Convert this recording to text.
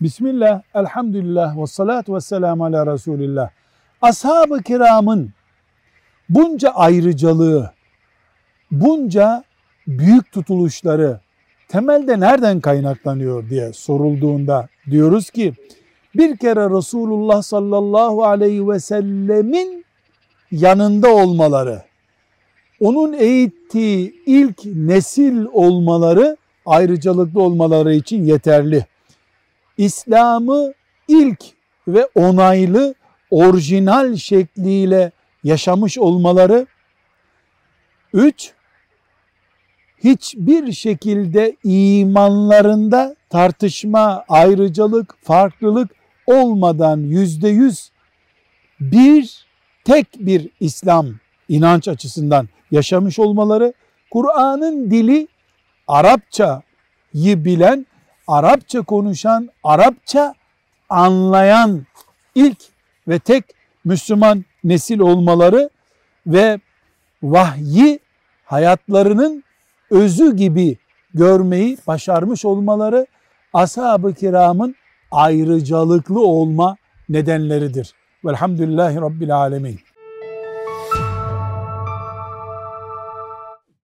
Bismillah, elhamdülillah ve salatu ve selamu ala Resulillah. Ashab-ı kiramın bunca ayrıcalığı, bunca büyük tutuluşları temelde nereden kaynaklanıyor diye sorulduğunda diyoruz ki bir kere Resulullah sallallahu aleyhi ve sellemin yanında olmaları, onun eğittiği ilk nesil olmaları, ayrıcalıklı olmaları için yeterli. İslam'ı ilk ve onaylı, orijinal şekliyle yaşamış olmaları. Üç, hiçbir şekilde imanlarında tartışma, ayrıcalık, farklılık olmadan yüzde yüz bir tek bir İslam inanç açısından yaşamış olmaları, Kur'an'ın dili Arapçayı bilen, Arapça konuşan, Arapça anlayan ilk ve tek Müslüman nesil olmaları ve vahyi hayatlarının özü gibi görmeyi başarmış olmaları ashab-ı kiramın ayrıcalıklı olma nedenleridir. Velhamdülillahi Rabbil Alemin.